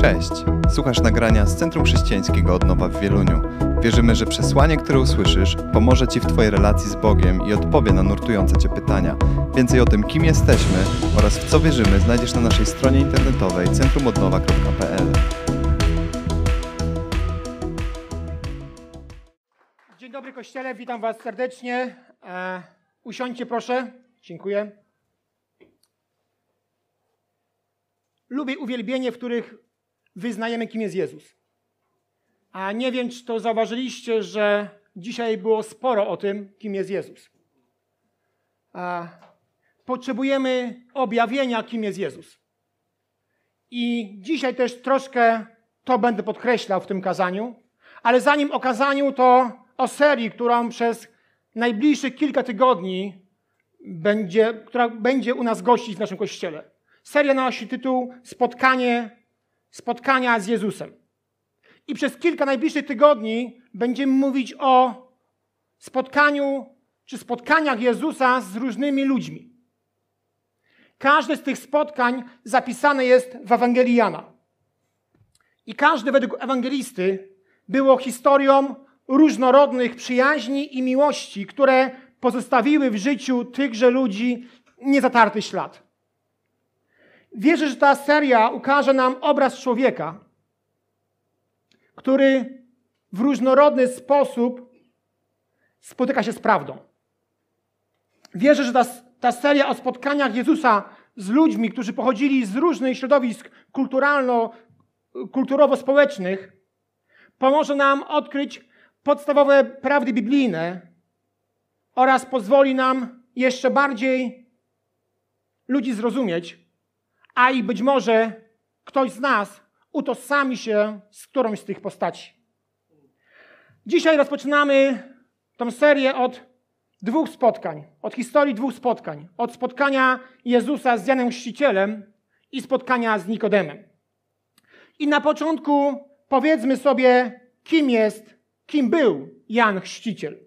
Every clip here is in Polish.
Cześć! Słuchasz nagrania z Centrum Chrześcijańskiego Odnowa w Wieluniu. Wierzymy, że przesłanie, które usłyszysz, pomoże Ci w Twojej relacji z Bogiem i odpowie na nurtujące Cię pytania. Więcej o tym, kim jesteśmy oraz w co wierzymy, znajdziesz na naszej stronie internetowej centrumodnowa.pl. Dzień dobry Kościele, witam Was serdecznie. E, usiądźcie proszę. Dziękuję. Lubię uwielbienie, w których wyznajemy, kim jest Jezus. A nie wiem, czy to zauważyliście, że dzisiaj było sporo o tym, kim jest Jezus. A potrzebujemy objawienia, kim jest Jezus. I dzisiaj też troszkę to będę podkreślał w tym kazaniu. Ale zanim o kazaniu, to o serii, którą przez najbliższych kilka tygodni będzie, która będzie u nas gościć w naszym kościele. Seria nosi tytuł Spotkanie, Spotkania z Jezusem. I przez kilka najbliższych tygodni będziemy mówić o spotkaniu czy spotkaniach Jezusa z różnymi ludźmi. Każde z tych spotkań zapisane jest w Ewangelii Jana. I każde według ewangelisty było historią różnorodnych przyjaźni i miłości, które pozostawiły w życiu tychże ludzi niezatarty ślad. Wierzę, że ta seria ukaże nam obraz człowieka, który w różnorodny sposób spotyka się z prawdą. Wierzę, że ta, ta seria o spotkaniach Jezusa z ludźmi, którzy pochodzili z różnych środowisk kulturowo-społecznych, pomoże nam odkryć podstawowe prawdy biblijne oraz pozwoli nam jeszcze bardziej ludzi zrozumieć, a i być może ktoś z nas utożsami się z którąś z tych postaci. Dzisiaj rozpoczynamy tę serię od dwóch spotkań, od historii dwóch spotkań. Od spotkania Jezusa z Janem Chrzcicielem i spotkania z Nikodemem. I na początku powiedzmy sobie, kim jest, kim był Jan Chrzciciel.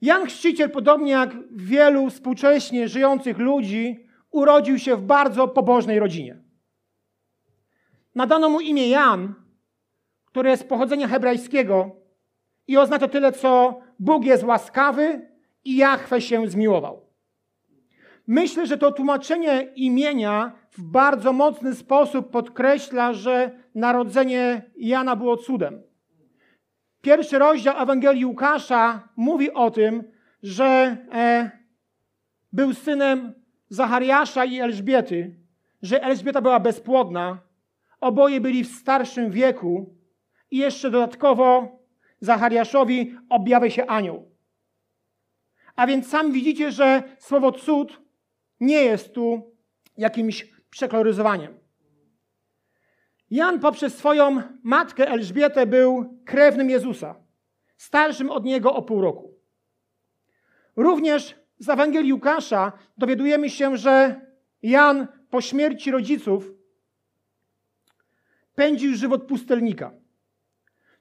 Jan Chrzciciel, podobnie jak wielu współcześnie żyjących ludzi, urodził się w bardzo pobożnej rodzinie. Nadano mu imię Jan, które jest pochodzenia hebrajskiego i oznacza tyle, co Bóg jest łaskawy i Jahwe się zmiłował. Myślę, że to tłumaczenie imienia w bardzo mocny sposób podkreśla, że narodzenie Jana było cudem. Pierwszy rozdział Ewangelii Łukasza mówi o tym, że e, był synem Zachariasza i Elżbiety, że Elżbieta była bezpłodna, oboje byli w starszym wieku i jeszcze dodatkowo Zachariaszowi objawia się anioł. A więc sam widzicie, że słowo cud nie jest tu jakimś przekoloryzowaniem. Jan poprzez swoją matkę Elżbietę był krewnym Jezusa, starszym od niego o pół roku. Również z Ewangelii Łukasza dowiadujemy się, że Jan po śmierci rodziców pędził żywot pustelnika,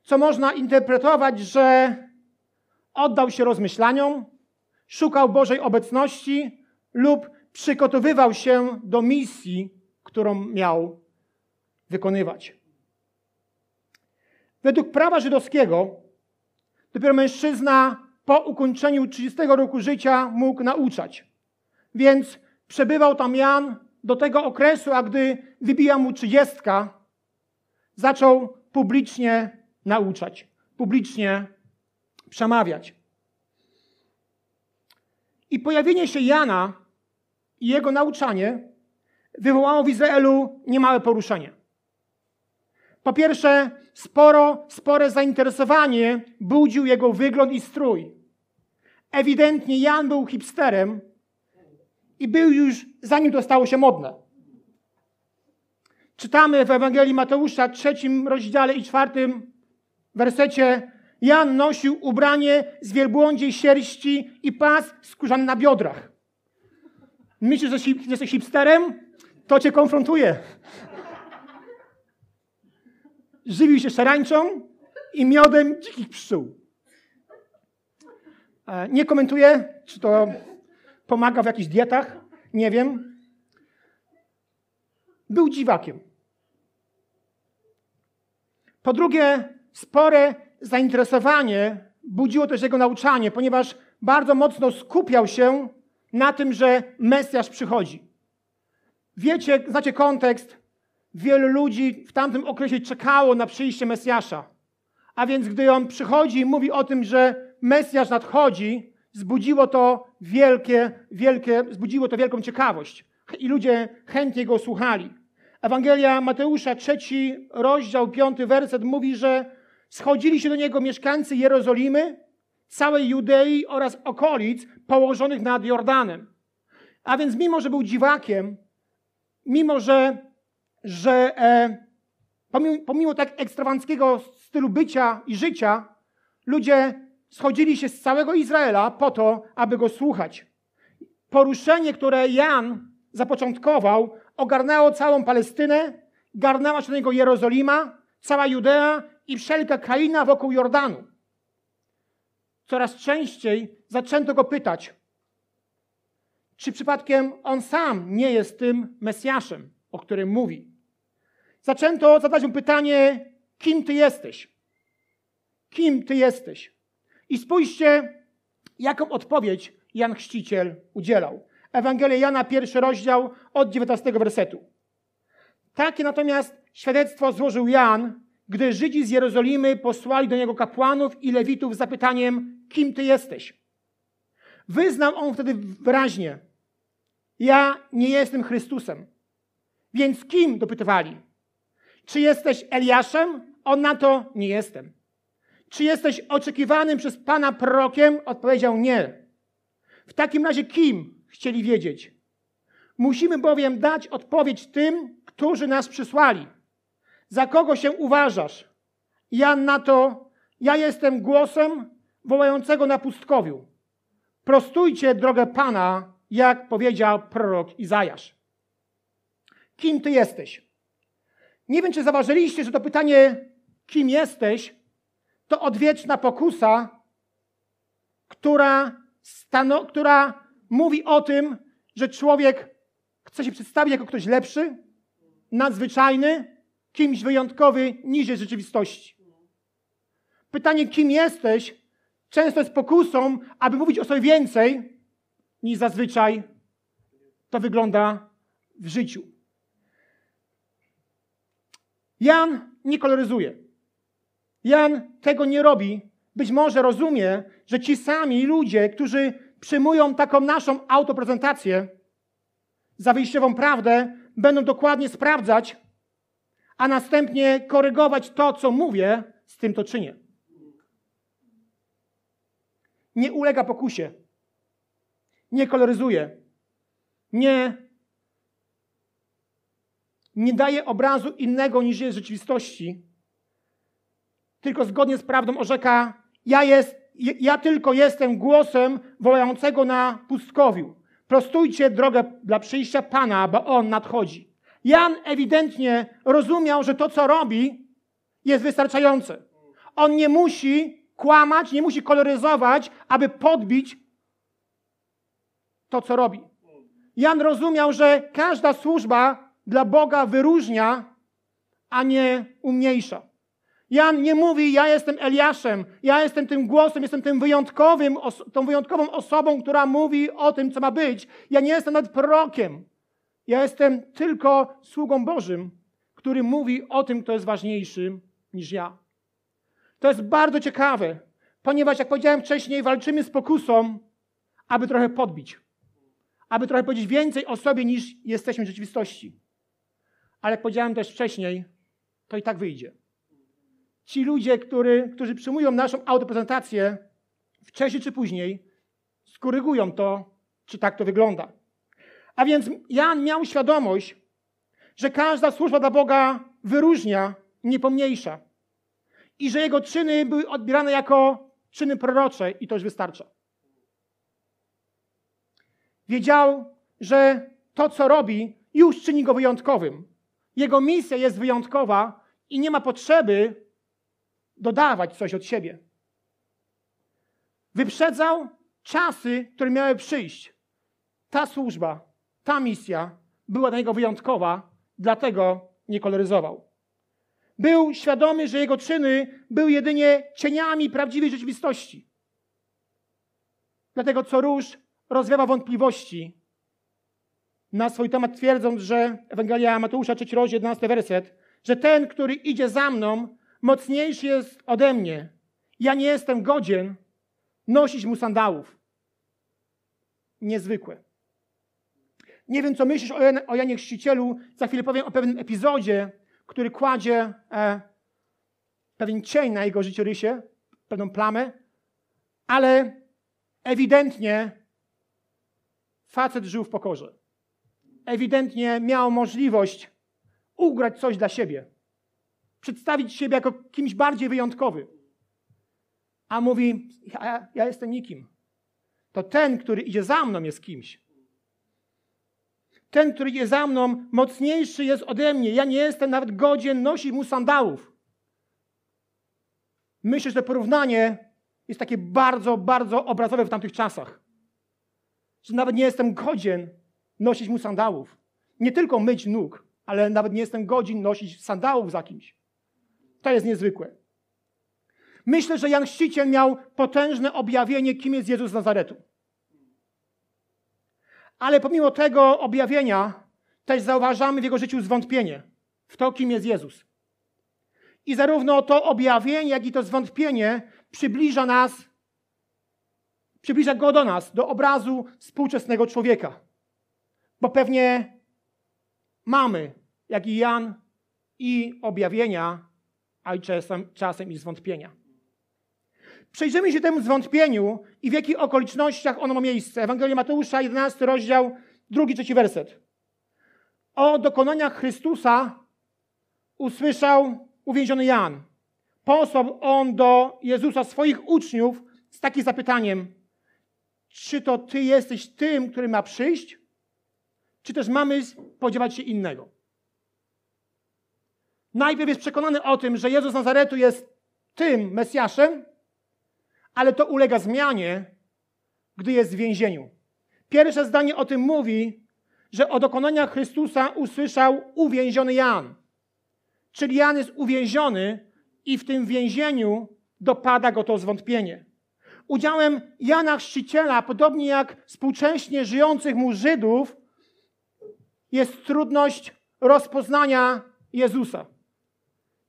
co można interpretować, że oddał się rozmyślaniom, szukał Bożej obecności lub przygotowywał się do misji, którą miał wykonywać. Według prawa żydowskiego dopiero mężczyzna po ukończeniu 30 roku życia mógł nauczać. Więc przebywał tam Jan do tego okresu, a gdy wybija mu trzydziestka, zaczął publicznie nauczać, publicznie przemawiać. I pojawienie się Jana i jego nauczanie wywołało w Izraelu niemałe poruszenie. Po pierwsze, sporo, spore zainteresowanie budził jego wygląd i strój. Ewidentnie Jan był hipsterem i był już zanim to stało się modne. Czytamy w Ewangelii Mateusza, trzecim rozdziale i czwartym wersecie. Jan nosił ubranie z wielbłądziej sierści i pas skórzany na biodrach. Myślisz, że jesteś hipsterem? To cię konfrontuje. Żywił się szarańczą i miodem dzikich pszczół. E, nie komentuję, czy to pomaga w jakichś dietach. Nie wiem. Był dziwakiem. Po drugie, spore zainteresowanie budziło też jego nauczanie, ponieważ bardzo mocno skupiał się na tym, że Mesjasz przychodzi. Wiecie, znacie kontekst. Wielu ludzi w tamtym okresie czekało na przyjście Mesjasza. A więc gdy on przychodzi i mówi o tym, że Mesjasz nadchodzi, zbudziło to wielkie, wielkie, zbudziło to wielką ciekawość. I ludzie chętnie go słuchali. Ewangelia Mateusza, trzeci rozdział, piąty werset mówi, że schodzili się do niego mieszkańcy Jerozolimy, całej Judei oraz okolic położonych nad Jordanem. A więc mimo, że był dziwakiem, mimo, że, że e, pomimo, pomimo tak ekstrawanckiego stylu bycia i życia, ludzie schodzili się z całego Izraela po to, aby go słuchać. Poruszenie, które Jan zapoczątkował, ogarnęło całą Palestynę, garnęła się do niego Jerozolima, cała Judea i wszelka kraina wokół Jordanu. Coraz częściej zaczęto go pytać, czy przypadkiem on sam nie jest tym Mesjaszem, o którym mówi. Zaczęto zadać mu pytanie, kim ty jesteś? Kim ty jesteś? I spójrzcie, jaką odpowiedź Jan Chrzciciel udzielał. Ewangelia Jana, pierwszy rozdział od 19 wersetu. Takie natomiast świadectwo złożył Jan, gdy Żydzi z Jerozolimy posłali do niego kapłanów i lewitów z zapytaniem, kim ty jesteś? Wyznał on wtedy wyraźnie, ja nie jestem Chrystusem. Więc kim? dopytywali. Czy jesteś Eliaszem? On na to nie jestem. Czy jesteś oczekiwanym przez Pana prorokiem? Odpowiedział nie. W takim razie kim? Chcieli wiedzieć. Musimy bowiem dać odpowiedź tym, którzy nas przysłali. Za kogo się uważasz? Jan na to, ja jestem głosem wołającego na pustkowiu. Prostujcie drogę Pana, jak powiedział prorok Izajasz. Kim ty jesteś? Nie wiem, czy zauważyliście, że to pytanie, kim jesteś, to odwieczna pokusa, która, stano, która mówi o tym, że człowiek chce się przedstawić jako ktoś lepszy, nadzwyczajny, kimś wyjątkowy niż rzeczywistości. Pytanie, kim jesteś, często jest pokusą, aby mówić o sobie więcej, niż zazwyczaj to wygląda w życiu. Jan nie koloryzuje. Jan tego nie robi. Być może rozumie, że ci sami ludzie, którzy przyjmują taką naszą autoprezentację za wyjściową prawdę, będą dokładnie sprawdzać, a następnie korygować to, co mówię, z tym to czynię. Nie ulega pokusie nie koloryzuje, nie, daje obrazu innego niż jest rzeczywistości, tylko zgodnie z prawdą orzeka, ja, jest, ja tylko jestem głosem wołającego na pustkowiu. Prostujcie drogę dla przyjścia Pana, bo On nadchodzi. Jan ewidentnie rozumiał, że to, co robi, jest wystarczające. On nie musi kłamać, nie musi koloryzować, aby podbić to, co robi. Jan rozumiał, że każda służba dla Boga wyróżnia, a nie umniejsza. Jan nie mówi, ja jestem Eliaszem, ja jestem tym głosem, jestem tym wyjątkowym, tą wyjątkową osobą, która mówi o tym, co ma być. Ja nie jestem nawet prorokiem. Ja jestem tylko sługą Bożym, który mówi o tym, kto jest ważniejszy niż ja. To jest bardzo ciekawe, ponieważ, jak powiedziałem wcześniej, walczymy z pokusą, aby trochę podbić aby trochę powiedzieć więcej o sobie niż jesteśmy w rzeczywistości. Ale jak powiedziałem też wcześniej, to i tak wyjdzie. Ci ludzie, który, którzy przyjmują naszą autoprezentację, wcześniej czy później skorygują to, czy tak to wygląda. A więc Jan miał świadomość, że każda służba dla Boga wyróżnia, nie pomniejsza. I że jego czyny były odbierane jako czyny prorocze i to już wystarcza. Wiedział, że to, co robi, już czyni go wyjątkowym. Jego misja jest wyjątkowa i nie ma potrzeby dodawać coś od siebie. Wyprzedzał czasy, które miały przyjść. Ta służba, ta misja była dla niego wyjątkowa, dlatego nie koloryzował. Był świadomy, że jego czyny były jedynie cieniami prawdziwej rzeczywistości. Dlatego co róż rozwiewa wątpliwości na swój temat, twierdząc, że Ewangelia Mateusza, 3 rozdział, 11 werset, że ten, który idzie za mną, mocniejszy jest ode mnie. Ja nie jestem godzien nosić mu sandałów. Niezwykłe. Nie wiem, co myślisz o, Jan, o Janie Chrzcicielu. Za chwilę powiem o pewnym epizodzie, który kładzie e, pewien cień na jego życiorysie, pewną plamę, ale ewidentnie facet żył w pokorze. Ewidentnie miał możliwość ugrać coś dla siebie, przedstawić siebie jako kimś bardziej wyjątkowym. A mówi: ja, ja jestem nikim. To ten, który idzie za mną, jest kimś. Ten, który idzie za mną, mocniejszy jest ode mnie. Ja nie jestem nawet godzien nosić mu sandałów. Myślę, że to porównanie jest takie bardzo, bardzo obrazowe w tamtych czasach. Że nawet nie jestem godzien nosić mu sandałów. Nie tylko myć nóg, ale nawet nie jestem godzin nosić sandałów za kimś. To jest niezwykłe. Myślę, że Jan Chrzciciel miał potężne objawienie, kim jest Jezus z Nazaretu. Ale pomimo tego objawienia też zauważamy w jego życiu zwątpienie w to, kim jest Jezus. I zarówno to objawienie, jak i to zwątpienie przybliża nas, przybliża go do nas, do obrazu współczesnego człowieka. Bo pewnie mamy, jak i Jan, i objawienia, a i czasem, czasem i zwątpienia. Przejrzymy się temu zwątpieniu i w jakich okolicznościach ono ma miejsce. Ewangelia Mateusza, 11 rozdział, drugi, trzeci werset. O dokonaniach Chrystusa usłyszał uwięziony Jan. Posłał on do Jezusa swoich uczniów z takim zapytaniem: Czy to ty jesteś tym, który ma przyjść? Czy też mamy spodziewać się innego? Najpierw jest przekonany o tym, że Jezus Nazaretu jest tym Mesjaszem, ale to ulega zmianie, gdy jest w więzieniu. Pierwsze zdanie o tym mówi, że o dokonaniach Chrystusa usłyszał uwięziony Jan. Czyli Jan jest uwięziony i w tym więzieniu dopada go to zwątpienie. Udziałem Jana Chrzciciela, podobnie jak współcześnie żyjących mu Żydów, jest trudność rozpoznania Jezusa.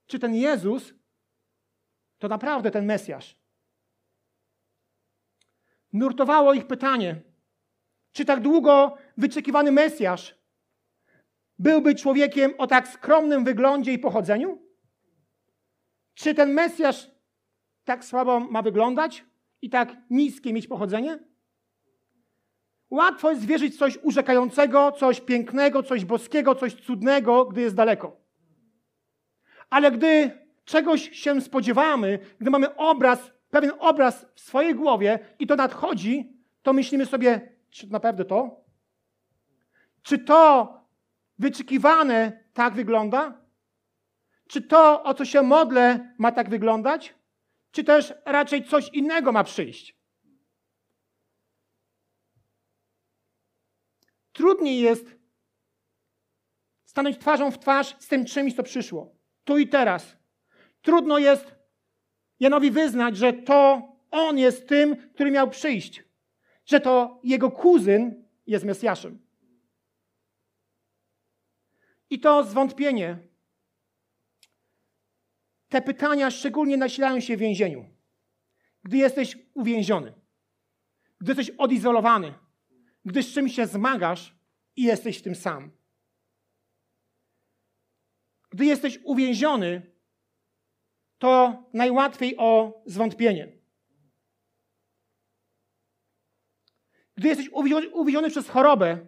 Czy ten Jezus to naprawdę ten Mesjasz? Nurtowało ich pytanie, czy tak długo wyczekiwany Mesjasz byłby człowiekiem o tak skromnym wyglądzie i pochodzeniu? Czy ten Mesjasz tak słabo ma wyglądać i tak niskie mieć pochodzenie? Łatwo jest wierzyć w coś urzekającego, coś pięknego, coś boskiego, coś cudnego, gdy jest daleko. Ale gdy czegoś się spodziewamy, gdy mamy obraz, pewien obraz w swojej głowie i to nadchodzi, to myślimy sobie, czy naprawdę to? Czy to wyczekiwane tak wygląda? Czy to, o co się modlę, ma tak wyglądać? Czy też raczej coś innego ma przyjść? Trudniej jest stanąć twarzą w twarz z tym czymś, co przyszło. Tu i teraz. Trudno jest Janowi wyznać, że to on jest tym, który miał przyjść. Że to jego kuzyn jest Mesjaszem. I to zwątpienie. Te pytania szczególnie nasilają się w więzieniu. Gdy jesteś uwięziony, gdy jesteś odizolowany, gdy z czymś się zmagasz i jesteś w tym sam. Gdy jesteś uwięziony, to najłatwiej o zwątpienie. Gdy jesteś uwięziony, przez chorobę,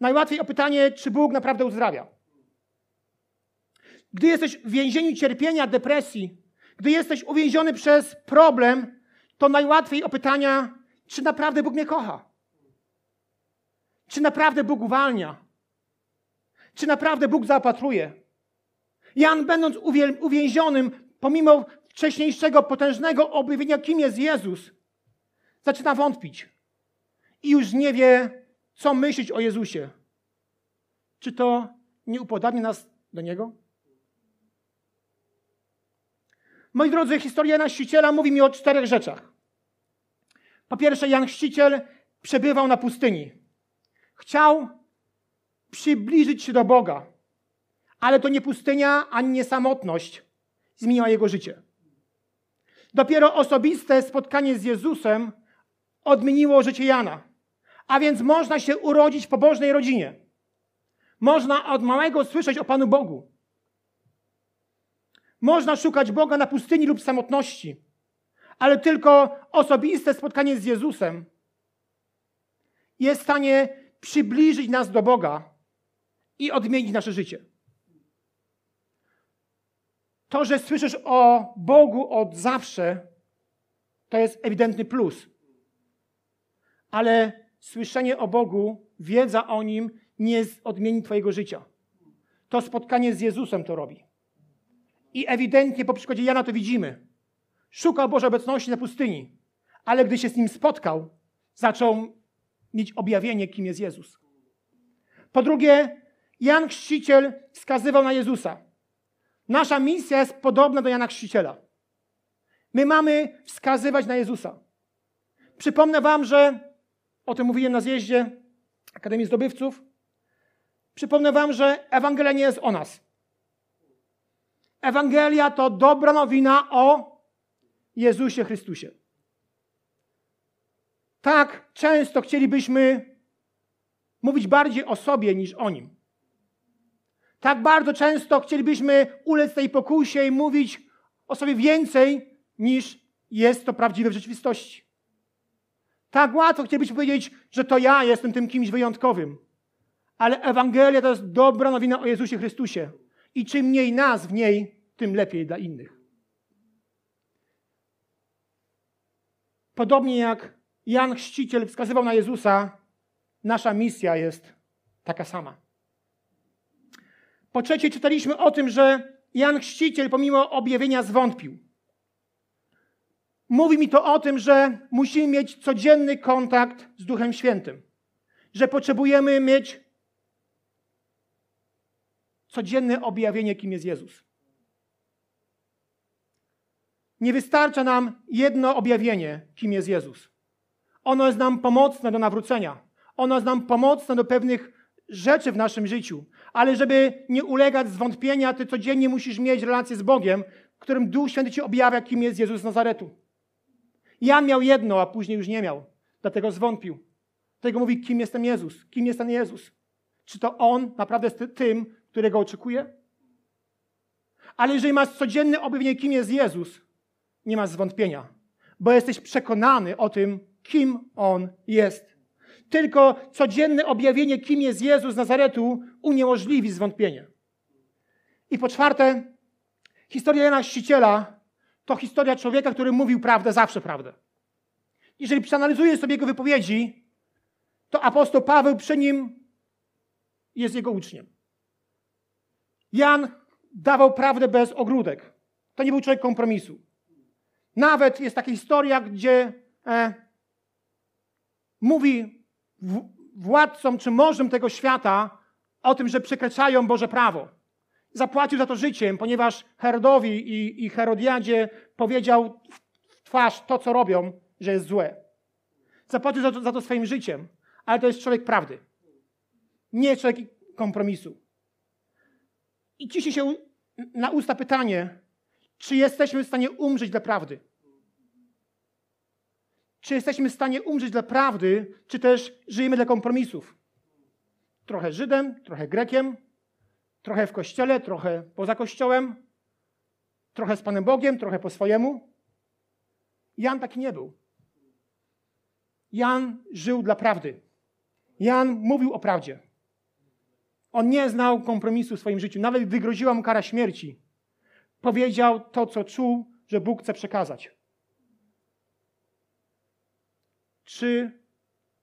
najłatwiej o pytanie, czy Bóg naprawdę uzdrawia. Gdy jesteś w więzieniu cierpienia, depresji, gdy jesteś uwięziony przez problem, to najłatwiej o pytania, czy naprawdę Bóg mnie kocha. Czy naprawdę Bóg uwalnia? Czy naprawdę Bóg zaopatruje? Jan, będąc uwięzionym, pomimo wcześniejszego potężnego objawienia, kim jest Jezus, zaczyna wątpić i już nie wie, co myśleć o Jezusie. Czy to nie upodabnia nas do Niego? Moi drodzy, historia Jana Chrzciciela mówi mi o czterech rzeczach. Po pierwsze, Jan Chrzciciel przebywał na pustyni. Chciał przybliżyć się do Boga, ale to nie pustynia ani nie samotność zmieniła jego życie. Dopiero osobiste spotkanie z Jezusem odmieniło życie Jana. A więc można się urodzić w pobożnej rodzinie. Można od małego słyszeć o Panu Bogu. Można szukać Boga na pustyni lub samotności, ale tylko osobiste spotkanie z Jezusem jest w stanie przybliżyć nas do Boga i odmienić nasze życie. To, że słyszysz o Bogu od zawsze, to jest ewidentny plus. Ale słyszenie o Bogu, wiedza o Nim nie odmieni Twojego życia. To spotkanie z Jezusem to robi. I ewidentnie po przykładzie Jana to widzimy. Szukał Bożej obecności na pustyni, ale gdy się z Nim spotkał, zaczął mieć objawienie, kim jest Jezus. Po drugie, Jan Chrzciciel wskazywał na Jezusa. Nasza misja jest podobna do Jana Chrzciciela. My mamy wskazywać na Jezusa. Przypomnę Wam, że o tym mówiłem na zjeździe Akademii Zdobywców. Przypomnę Wam, że Ewangelia nie jest o nas. Ewangelia to dobra nowina o Jezusie Chrystusie. Tak często chcielibyśmy mówić bardziej o sobie niż o nim. Tak bardzo często chcielibyśmy ulec tej pokusie i mówić o sobie więcej niż jest to prawdziwe w rzeczywistości. Tak łatwo chcielibyśmy powiedzieć, że to ja jestem tym kimś wyjątkowym. Ale Ewangelia to jest dobra nowina o Jezusie Chrystusie. I czym mniej nas w niej, tym lepiej dla innych. Podobnie jak Jan Chrzciciel wskazywał na Jezusa, nasza misja jest taka sama. Po trzecie, czytaliśmy o tym, że Jan Chrzciciel pomimo objawienia zwątpił. Mówi mi to o tym, że musimy mieć codzienny kontakt z Duchem Świętym, że potrzebujemy mieć codzienne objawienie, kim jest Jezus. Nie wystarcza nam jedno objawienie, kim jest Jezus. Ono jest nam pomocne do nawrócenia. Ono jest nam pomocne do pewnych rzeczy w naszym życiu. Ale żeby nie ulegać zwątpienia, ty codziennie musisz mieć relację z Bogiem, którym Duch Święty ci objawia, kim jest Jezus z Nazaretu. Jan miał jedno, a później już nie miał. Dlatego zwątpił. Dlatego mówi, kim jest ten Jezus? Kim jest ten Jezus? Czy to On naprawdę jest tym, którego oczekuje? Ale jeżeli masz codzienny objawienie, kim jest Jezus, nie masz zwątpienia, bo jesteś przekonany o tym, kim On jest. Tylko codzienne objawienie, kim jest Jezus z Nazaretu, uniemożliwi zwątpienie. I po czwarte, historia Jana Chrzciciela to historia człowieka, który mówił prawdę, zawsze prawdę. Jeżeli przeanalizujesz sobie jego wypowiedzi, to apostoł Paweł przy nim jest jego uczniem. Jan dawał prawdę bez ogródek. To nie był człowiek kompromisu. Nawet jest taka historia, gdzie e, mówi władcom czy możem tego świata o tym, że przekraczają Boże prawo. Zapłacił za to życiem, ponieważ Herodowi i, i Herodiadzie powiedział w twarz to, co robią, że jest złe. Zapłacił za to, za to swoim życiem, ale to jest człowiek prawdy. Nie człowiek kompromisu. I ciśnie się na usta pytanie, czy jesteśmy w stanie umrzeć dla prawdy? Czy jesteśmy w stanie umrzeć dla prawdy, czy też żyjemy dla kompromisów? Trochę Żydem, trochę Grekiem, trochę w kościele, trochę poza kościołem, trochę z Panem Bogiem, trochę po swojemu. Jan taki nie był. Jan żył dla prawdy. Jan mówił o prawdzie. On nie znał kompromisu w swoim życiu. Nawet gdy groziła mu kara śmierci, powiedział to, co czuł, że Bóg chce przekazać. Czy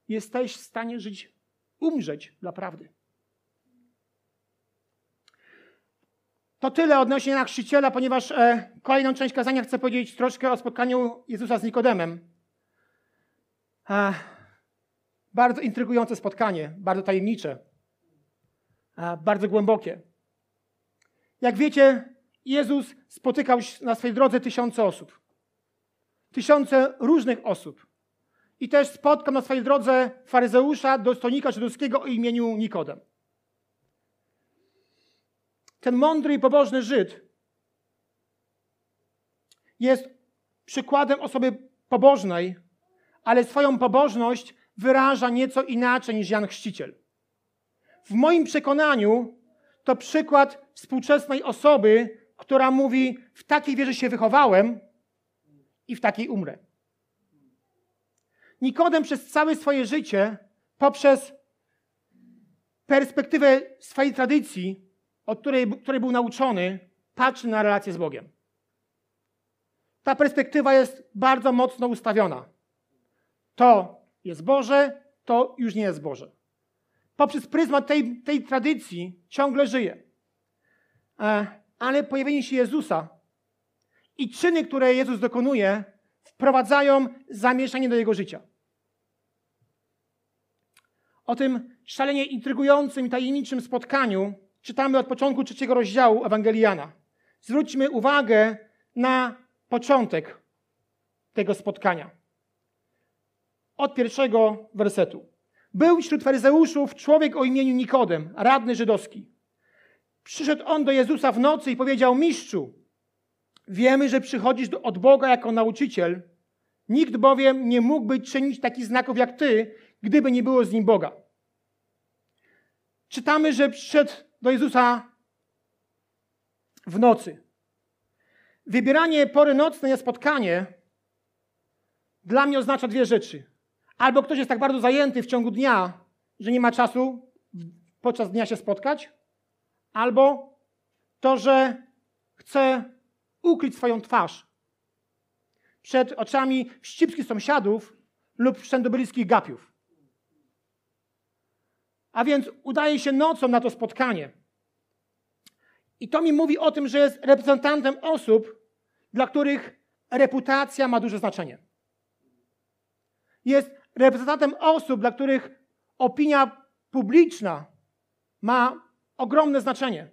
jesteś w stanie żyć, umrzeć dla prawdy? To tyle odnośnie na chrzciciela, ponieważ e, kolejną część kazania chcę powiedzieć troszkę o spotkaniu Jezusa z Nikodemem. E, bardzo intrygujące spotkanie, bardzo tajemnicze, e, bardzo głębokie. Jak wiecie, Jezus spotykał na swojej drodze tysiące osób. Tysiące różnych osób. I też spotkał na swojej drodze faryzeusza, dostojnika żydowskiego o imieniu Nikodem. Ten mądry i pobożny Żyd jest przykładem osoby pobożnej, ale swoją pobożność wyraża nieco inaczej niż Jan Chrzciciel. W moim przekonaniu to przykład współczesnej osoby, która mówi: W takiej wierze się wychowałem i w takiej umrę. Nikodem przez całe swoje życie, poprzez perspektywę swojej tradycji, od której, której był nauczony, patrzy na relację z Bogiem. Ta perspektywa jest bardzo mocno ustawiona. To jest Boże, to już nie jest Boże. Poprzez pryzmat tej, tej tradycji ciągle żyje. E, ale pojawienie się Jezusa i czyny, które Jezus dokonuje, wprowadzają zamieszanie do jego życia. O tym szalenie intrygującym i tajemniczym spotkaniu czytamy od początku trzeciego rozdziału Ewangeliana. Zwróćmy uwagę na początek tego spotkania. Od pierwszego wersetu. Był wśród faryzeuszów człowiek o imieniu Nikodem, radny żydowski. Przyszedł on do Jezusa w nocy i powiedział: Mistrzu, wiemy, że przychodzisz od Boga jako nauczyciel. Nikt bowiem nie mógłby czynić takich znaków jak ty, gdyby nie było z nim Boga. Czytamy, że przyszedł do Jezusa w nocy. Wybieranie pory nocnej na spotkanie dla mnie oznacza dwie rzeczy. Albo ktoś jest tak bardzo zajęty w ciągu dnia, że nie ma czasu podczas dnia się spotkać, albo to, że chce ukryć swoją twarz przed oczami wścibskich sąsiadów lub wszędobylskich gapiów. A więc udaje się nocą na to spotkanie. I to mi mówi o tym, że jest reprezentantem osób, dla których reputacja ma duże znaczenie. Jest reprezentantem osób, dla których opinia publiczna ma ogromne znaczenie.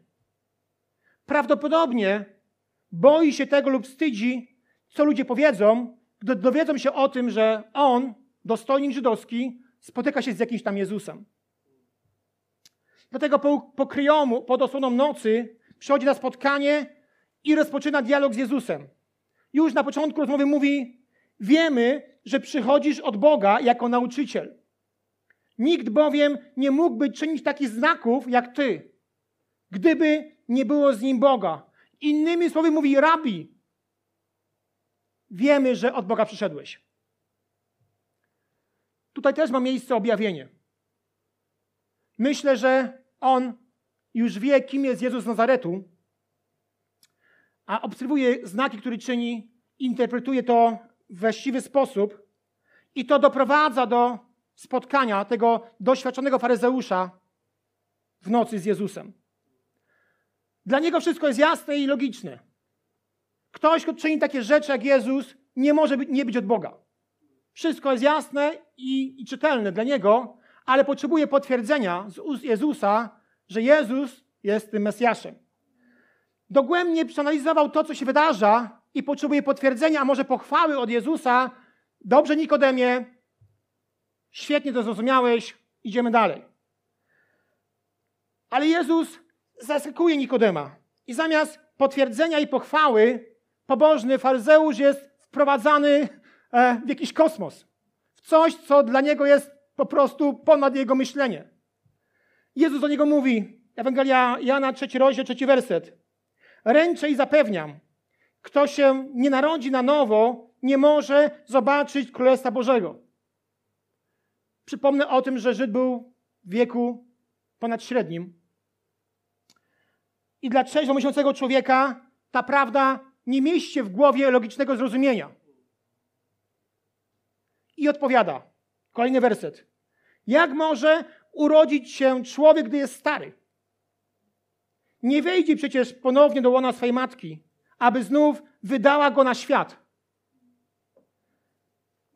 Prawdopodobnie boi się tego lub wstydzi, co ludzie powiedzą, gdy dowiedzą się o tym, że on, dostojnik żydowski, spotyka się z jakimś tam Jezusem. Dlatego po, po kryjomu, pod osłoną nocy, przychodzi na spotkanie i rozpoczyna dialog z Jezusem. Już na początku rozmowy mówi: Wiemy, że przychodzisz od Boga jako nauczyciel. Nikt bowiem nie mógłby czynić takich znaków jak ty, gdyby nie było z nim Boga. Innymi słowy mówi rabi. Wiemy, że od Boga przyszedłeś. Tutaj też ma miejsce objawienie. Myślę, że on już wie, kim jest Jezus z Nazaretu, a obserwuje znaki, które czyni, interpretuje to w właściwy sposób i to doprowadza do spotkania tego doświadczonego faryzeusza w nocy z Jezusem. Dla niego wszystko jest jasne i logiczne. Ktoś, kto czyni takie rzeczy jak Jezus, nie może nie być od Boga. Wszystko jest jasne i, i czytelne dla niego, ale potrzebuje potwierdzenia z ust Jezusa, że Jezus jest tym Mesjaszem. Dogłębnie przeanalizował to, co się wydarza i potrzebuje potwierdzenia, a może pochwały od Jezusa. Dobrze, Nikodemie, świetnie to zrozumiałeś, idziemy dalej. Ale Jezus zaskakuje Nikodema i zamiast potwierdzenia i pochwały, pobożny faryzeusz jest wprowadzany e, w jakiś kosmos. W coś, co dla niego jest po prostu ponad jego myślenie. Jezus do niego mówi, Ewangelia Jana, trzeci rozdział, trzeci werset. Ręczę i zapewniam, kto się nie narodzi na nowo, nie może zobaczyć Królestwa Bożego. Przypomnę o tym, że Żyd był w wieku ponad średnim. I dla trzeźwo myślącego człowieka ta prawda nie mieści się w głowie logicznego zrozumienia. I odpowiada, kolejny werset. Jak może urodzić się człowiek, gdy jest stary? Nie wejdzie przecież ponownie do łona swojej matki, aby znów wydała go na świat.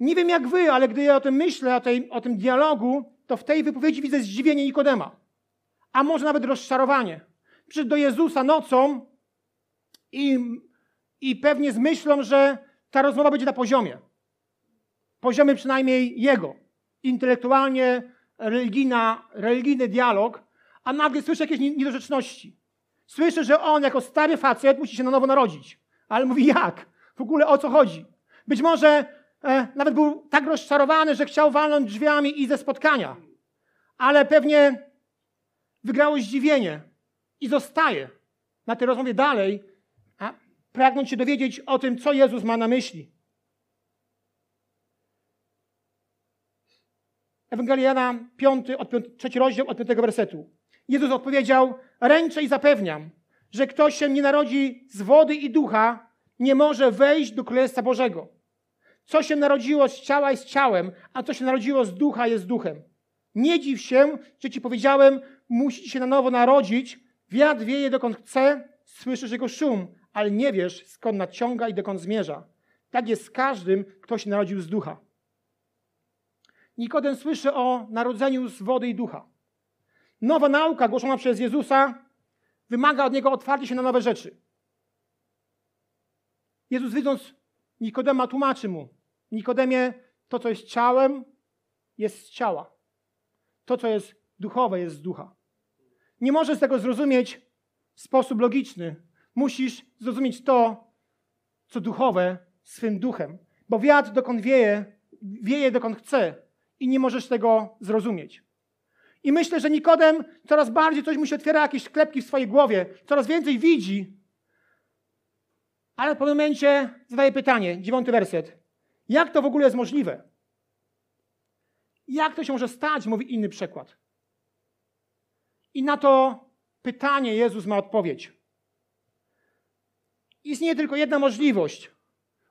Nie wiem jak wy, ale gdy ja o tym myślę, o, tej, o tym dialogu, to w tej wypowiedzi widzę zdziwienie Nikodema, a może nawet rozczarowanie. Przyszedł do Jezusa nocą i, i pewnie z myślą, że ta rozmowa będzie na poziomie. Poziomie przynajmniej jego. Intelektualnie religijna, religijny dialog, a nagle słyszę jakieś niedorzeczności. Słyszę, że on jako stary facet musi się na nowo narodzić. Ale mówi jak? W ogóle o co chodzi? Być może e, nawet był tak rozczarowany, że chciał walnąć drzwiami i ze spotkania. Ale pewnie wygrało zdziwienie i zostaje na tej rozmowie dalej, a pragnąć się dowiedzieć o tym, co Jezus ma na myśli. Ewangelia Jana 5, od 5, 3 rozdział od 5 wersetu. Jezus odpowiedział, ręczę i zapewniam, że kto się nie narodzi z wody i ducha, nie może wejść do Królestwa Bożego. Co się narodziło z ciała jest ciałem, a co się narodziło z ducha jest duchem. Nie dziw się, że ci powiedziałem, musisz się na nowo narodzić. Wiatr wieje dokąd chce, słyszysz jego szum, ale nie wiesz skąd nadciąga i dokąd zmierza. Tak jest z każdym, kto się narodził z ducha. Nikodem słyszy o narodzeniu z wody i ducha. Nowa nauka głoszona przez Jezusa wymaga od niego otwarcia się na nowe rzeczy. Jezus widząc Nikodema tłumaczy mu: Nikodemie, to co jest ciałem, jest z ciała. To co jest duchowe, jest z ducha. Nie możesz tego zrozumieć w sposób logiczny. Musisz zrozumieć to, co duchowe, swym duchem. Bo wiatr dokąd wieje, wieje dokąd chce i nie możesz tego zrozumieć. I myślę, że Nikodem coraz bardziej coś mu się otwiera, jakieś sklepki w swojej głowie, coraz więcej widzi. Ale w pewnym momencie zadaje pytanie, dziewiąty werset. Jak to w ogóle jest możliwe? Jak to się może stać, mówi inny przykład. I na to pytanie Jezus ma odpowiedź. Istnieje tylko jedna możliwość.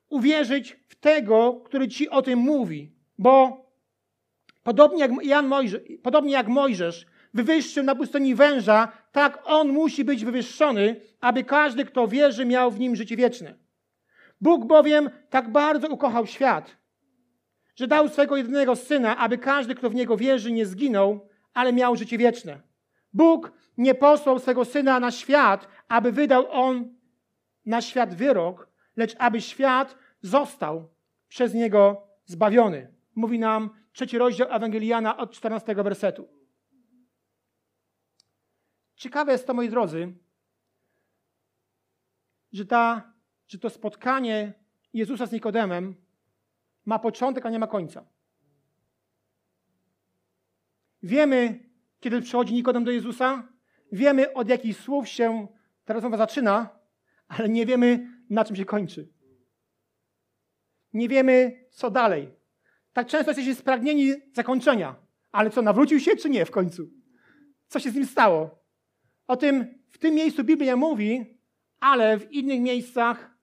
Uwierzyć w tego, który ci o tym mówi. Bo podobnie jak, Jan Mojże, podobnie jak Mojżesz wywyższył na pustyni węża, tak on musi być wywyższony, aby każdy, kto wierzy, miał w nim życie wieczne. Bóg bowiem tak bardzo ukochał świat, że dał swego jedynego syna, aby każdy, kto w niego wierzy, nie zginął, ale miał życie wieczne. Bóg nie posłał swego syna na świat, aby wydał on na świat wyrok, lecz aby świat został przez niego zbawiony. Mówi nam trzeci rozdział Ewangeliana od 14 wersetu. Ciekawe jest to, moi drodzy, że, ta, że to spotkanie Jezusa z Nikodemem ma początek, a nie ma końca. Wiemy, kiedy przychodzi Nikodem do Jezusa, wiemy, od jakich słów się ta rozmowa zaczyna, ale nie wiemy, na czym się kończy. Nie wiemy, co dalej. Tak często jesteśmy spragnieni zakończenia. Ale co, nawrócił się, czy nie w końcu? Co się z nim stało? O tym w tym miejscu Biblia mówi, ale w innych miejscach,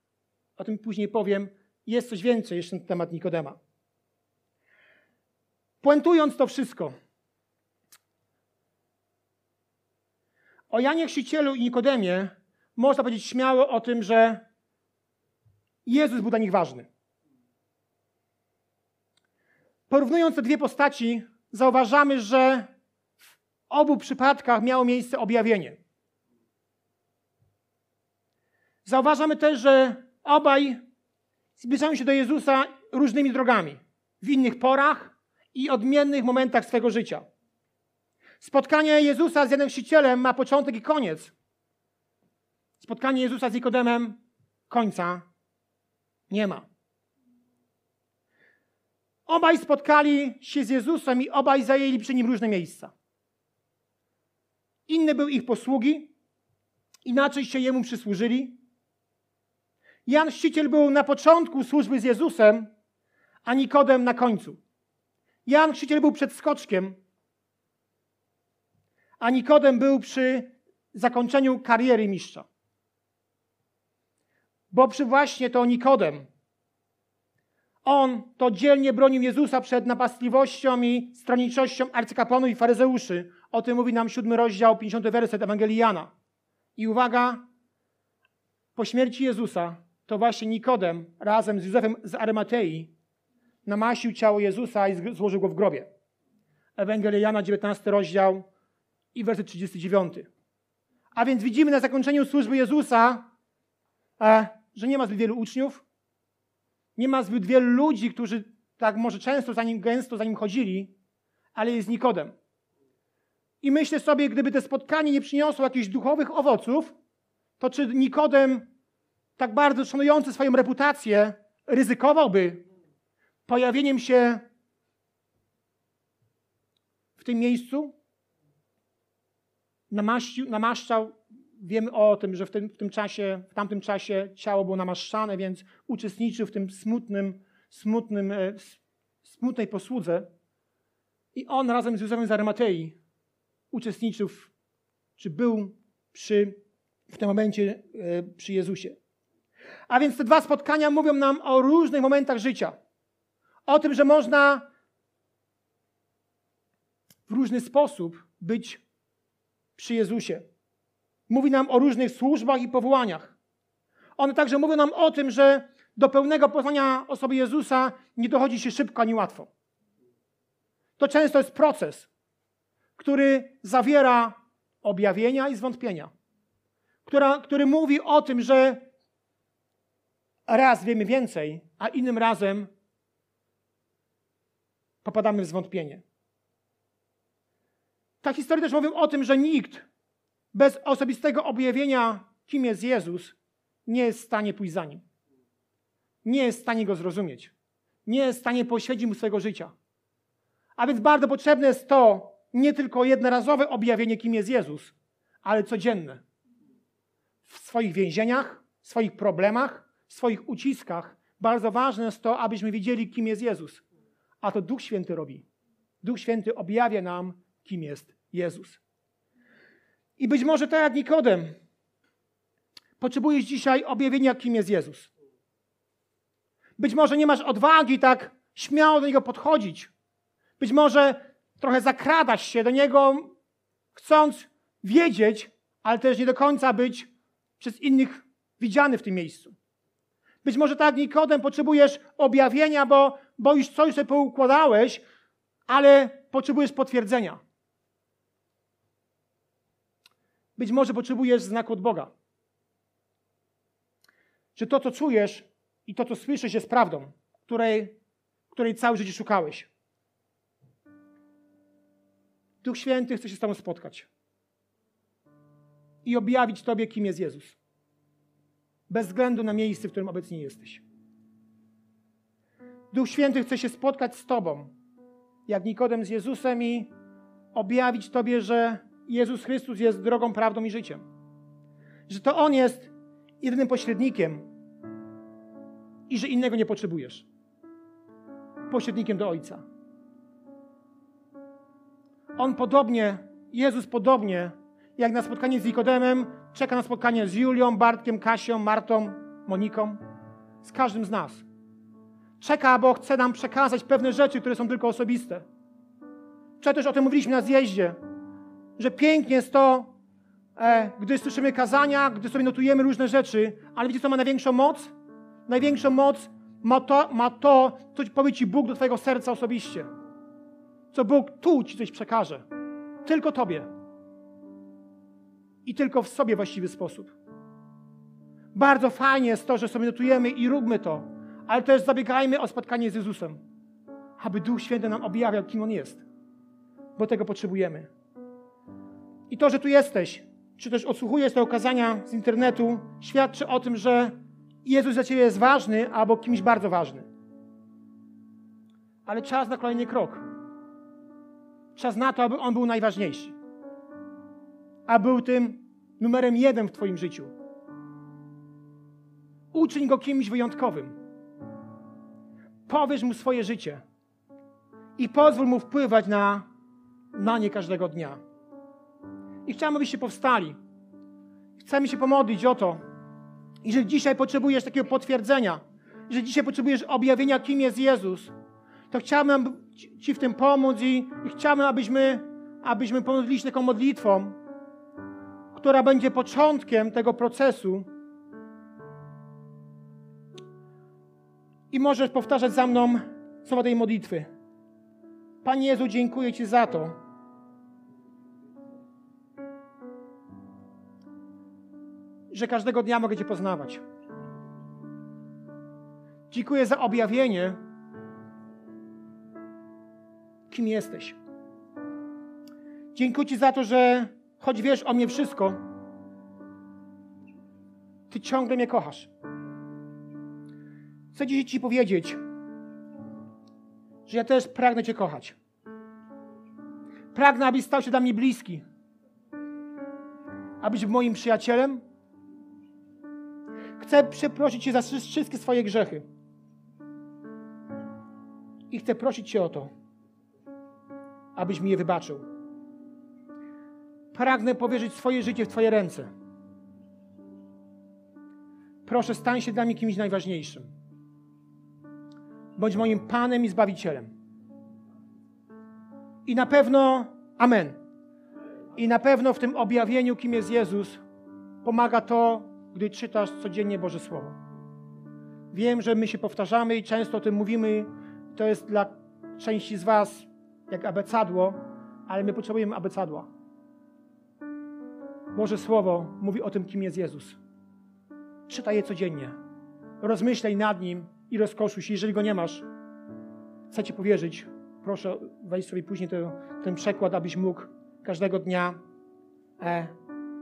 o tym później powiem, jest coś więcej jeszcze na temat Nikodema. Puentując to wszystko, o Janie Chrzcicielu i Nikodemie można powiedzieć śmiało o tym, że Jezus był dla nich ważny. Porównując te dwie postaci, zauważamy, że w obu przypadkach miało miejsce objawienie. Zauważamy też, że obaj zbliżają się do Jezusa różnymi drogami, w innych porach i odmiennych momentach swego życia. Spotkanie Jezusa z Janem Chrzcicielem ma początek i koniec. Spotkanie Jezusa z Nikodemem końca nie ma. Obaj spotkali się z Jezusem i obaj zajęli przy nim różne miejsca. Inny był ich posługi, inaczej się jemu przysłużyli. Jan Chrzciciel był na początku służby z Jezusem, a Nikodem na końcu. Jan Chrzciciel był przed skoczkiem, a Nikodem był przy zakończeniu kariery mistrza. Bo przy właśnie to Nikodem on to dzielnie bronił Jezusa przed napastliwością i stronniczością arcykapłanów i faryzeuszy. O tym mówi nam siódmy rozdział, 50 werset Ewangelii Jana. I uwaga, po śmierci Jezusa to właśnie Nikodem razem z Józefem z Arymatei namasił ciało Jezusa i złożył go w grobie. Ewangelia Jana, 19 rozdział i werset 39. A więc widzimy na zakończeniu służby Jezusa e, że nie ma zbyt wielu uczniów, nie ma zbyt wielu ludzi, którzy tak może często za nim, gęsto za nim chodzili, ale jest Nikodem. I myślę sobie, gdyby to spotkanie nie przyniosło jakichś duchowych owoców, to czy Nikodem, tak bardzo szanujący swoją reputację, ryzykowałby pojawieniem się w tym miejscu? Namaścił, namaszczał. Wiemy o tym, że w tym, w tym czasie, w tamtym czasie ciało było namaszczane, więc uczestniczył w tym smutnym, smutnym, e, smutnej posłudze. I on razem z Józefem z Arimatei uczestniczył, w, czy był przy, w tym momencie e, przy Jezusie. A więc te dwa spotkania mówią nam o różnych momentach życia. O tym, że można w różny sposób być przy Jezusie. Mówi nam o różnych służbach i powołaniach. One także mówią nam o tym, że do pełnego poznania osoby Jezusa nie dochodzi się szybko ani łatwo. To często jest proces, który zawiera objawienia i zwątpienia, która, który mówi o tym, że raz wiemy więcej, a innym razem popadamy w zwątpienie. Ta historia też mówi o tym, że nikt bez osobistego objawienia, kim jest Jezus, nie jest w stanie pójść za nim. Nie jest w stanie go zrozumieć. Nie jest w stanie poświęcić mu swojego życia. A więc bardzo potrzebne jest to nie tylko jednorazowe objawienie, kim jest Jezus, ale codzienne. W swoich więzieniach, w swoich problemach, w swoich uciskach. Bardzo ważne jest to, abyśmy wiedzieli, kim jest Jezus. A to Duch Święty robi. Duch Święty objawia nam, kim jest Jezus. I być może tak jak Nikodem, potrzebujesz dzisiaj objawienia, kim jest Jezus. Być może nie masz odwagi tak śmiało do Niego podchodzić. Być może trochę zakradasz się do Niego, chcąc wiedzieć, ale też nie do końca być przez innych widziany w tym miejscu. Być może tak Nikodem potrzebujesz objawienia, bo, bo już coś sobie poukładałeś, ale potrzebujesz potwierdzenia. Być może potrzebujesz znaku od Boga. Że to, co czujesz i to, co słyszysz, jest prawdą, której, której całe życie szukałeś. Duch Święty chce się z Tobą spotkać i objawić Tobie, kim jest Jezus. Bez względu na miejsce, w którym obecnie jesteś. Duch Święty chce się spotkać z Tobą, jak Nikodem z Jezusem i objawić Tobie, że Jezus Chrystus jest drogą, prawdą i życiem. Że to On jest jedynym pośrednikiem i że innego nie potrzebujesz. Pośrednikiem do Ojca. On podobnie, Jezus podobnie, jak na spotkanie z Nikodemem, czeka na spotkanie z Julią, Bartkiem, Kasią, Martą, Moniką, z każdym z nas. Czeka, bo chce nam przekazać pewne rzeczy, które są tylko osobiste. Też o tym mówiliśmy na zjeździe, że pięknie jest to, e, gdy słyszymy kazania, gdy sobie notujemy różne rzeczy, ale wiecie, co ma największą moc? Największą moc ma to, ma to co powie Ci Bóg do Twojego serca osobiście. Co Bóg tu Ci coś przekaże. Tylko Tobie. I tylko w sobie właściwy sposób. Bardzo fajnie jest to, że sobie notujemy i róbmy to, ale też zabiegajmy o spotkanie z Jezusem, aby Duch Święty nam objawiał, kim On jest. Bo tego potrzebujemy. I to, że tu jesteś, czy też odsłuchujesz te okazania z internetu, świadczy o tym, że Jezus dla Ciebie jest ważny albo kimś bardzo ważny. Ale czas na kolejny krok. Czas na to, aby On był najważniejszy. A był tym numerem jeden w Twoim życiu. Uczyń Go kimś wyjątkowym. Powiesz Mu swoje życie i pozwól Mu wpływać na, na nie każdego dnia. I chciałem, abyście powstali. Chcemy się pomodlić o to. Jeżeli dzisiaj potrzebujesz takiego potwierdzenia, jeżeli dzisiaj potrzebujesz objawienia, kim jest Jezus, to chciałbym Ci w tym pomóc i, i chciałbym, abyśmy, abyśmy pomodlili się taką modlitwą, która będzie początkiem tego procesu. I możesz powtarzać za mną słowa tej modlitwy. Panie Jezu, dziękuję Ci za to, że każdego dnia mogę Cię poznawać. Dziękuję za objawienie, kim jesteś. Dziękuję Ci za to, że choć wiesz o mnie wszystko, Ty ciągle mnie kochasz. Chcę dzisiaj Ci powiedzieć, że ja też pragnę Cię kochać. Pragnę, abyś stał się dla mnie bliski. Abyś był moim przyjacielem. Chcę przeprosić Cię za wszystkie swoje grzechy. I chcę prosić Cię o to, abyś mi je wybaczył. Pragnę powierzyć swoje życie w Twoje ręce. Proszę, stań się dla mnie kimś najważniejszym. Bądź moim Panem i Zbawicielem. I na pewno, Amen. I na pewno w tym objawieniu, kim jest Jezus, pomaga to, gdy czytasz codziennie Boże Słowo. Wiem, że my się powtarzamy i często o tym mówimy. To jest dla części z Was jak abecadło, ale my potrzebujemy abecadła. Boże Słowo mówi o tym, kim jest Jezus. Czytaj je codziennie. Rozmyślaj nad nim i rozkoszuj się. Jeżeli go nie masz, chcę Ci powierzyć. Proszę, weź sobie później ten, ten przekład, abyś mógł każdego dnia e,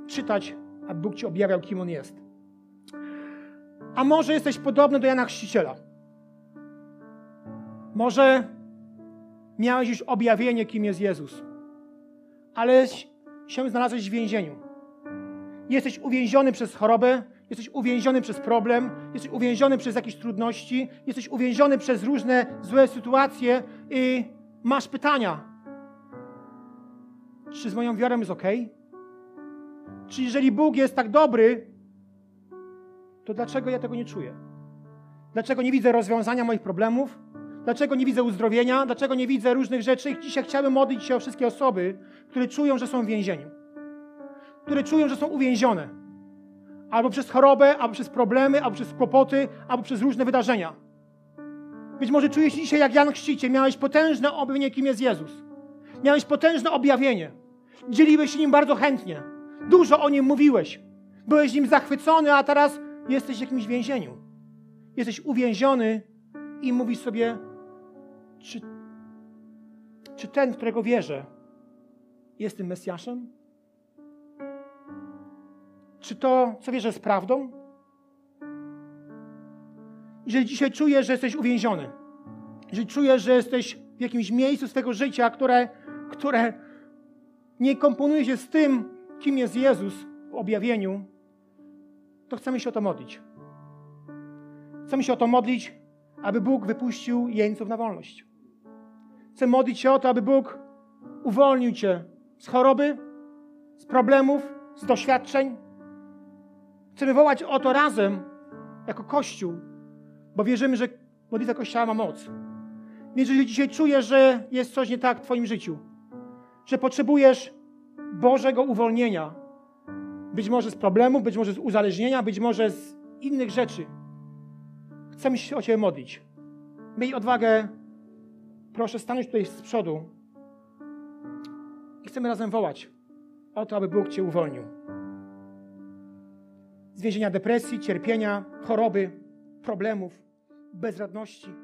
czytać, aby Bóg Ci objawiał, kim On jest. A może jesteś podobny do Jana Chrzciciela? Może miałeś już objawienie, kim jest Jezus, ale się znalazłeś w więzieniu. Jesteś uwięziony przez chorobę, jesteś uwięziony przez problem, jesteś uwięziony przez jakieś trudności, jesteś uwięziony przez różne złe sytuacje i masz pytania. Czy z moją wiarą jest ok? Czy jeżeli Bóg jest tak dobry, to dlaczego ja tego nie czuję? Dlaczego nie widzę rozwiązania moich problemów? Dlaczego nie widzę uzdrowienia? Dlaczego nie widzę różnych rzeczy? I dzisiaj chciałbym modlić się o wszystkie osoby, które czują, że są w więzieniu. Które czują, że są uwięzione. Albo przez chorobę, albo przez problemy, albo przez kłopoty, albo przez różne wydarzenia. Być może czujesz dzisiaj jak Jan Chrzciciel. Miałeś potężne objawienie, kim jest Jezus. Miałeś potężne objawienie. Dzieliłeś się nim bardzo chętnie. Dużo o nim mówiłeś. Byłeś nim zachwycony, a teraz jesteś w jakimś więzieniu. Jesteś uwięziony i mówisz sobie, czy, czy ten, w którego wierzę, jest tym Mesjaszem? Czy to, co wierzę, jest prawdą? Jeżeli dzisiaj czujesz, że jesteś uwięziony, jeżeli czujesz, że jesteś w jakimś miejscu swego życia, które, które nie komponuje się z tym, kim jest Jezus w objawieniu, to chcemy się o to modlić. Chcemy się o to modlić, aby Bóg wypuścił jeńców na wolność. Chcę modlić się o to, aby Bóg uwolnił Cię z choroby, z problemów, z doświadczeń. Chcemy wołać o to razem, jako Kościół, bo wierzymy, że modlitwa Kościoła ma moc. Więc jeżeli dzisiaj czujesz, że jest coś nie tak w Twoim życiu, że potrzebujesz Bożego uwolnienia, być może z problemów, być może z uzależnienia, być może z innych rzeczy, chcemy się o Ciebie modlić. Miej odwagę, proszę stanąć tutaj z przodu i chcemy razem wołać o to, aby Bóg Cię uwolnił. Z więzienia depresji, cierpienia, choroby, problemów, bezradności.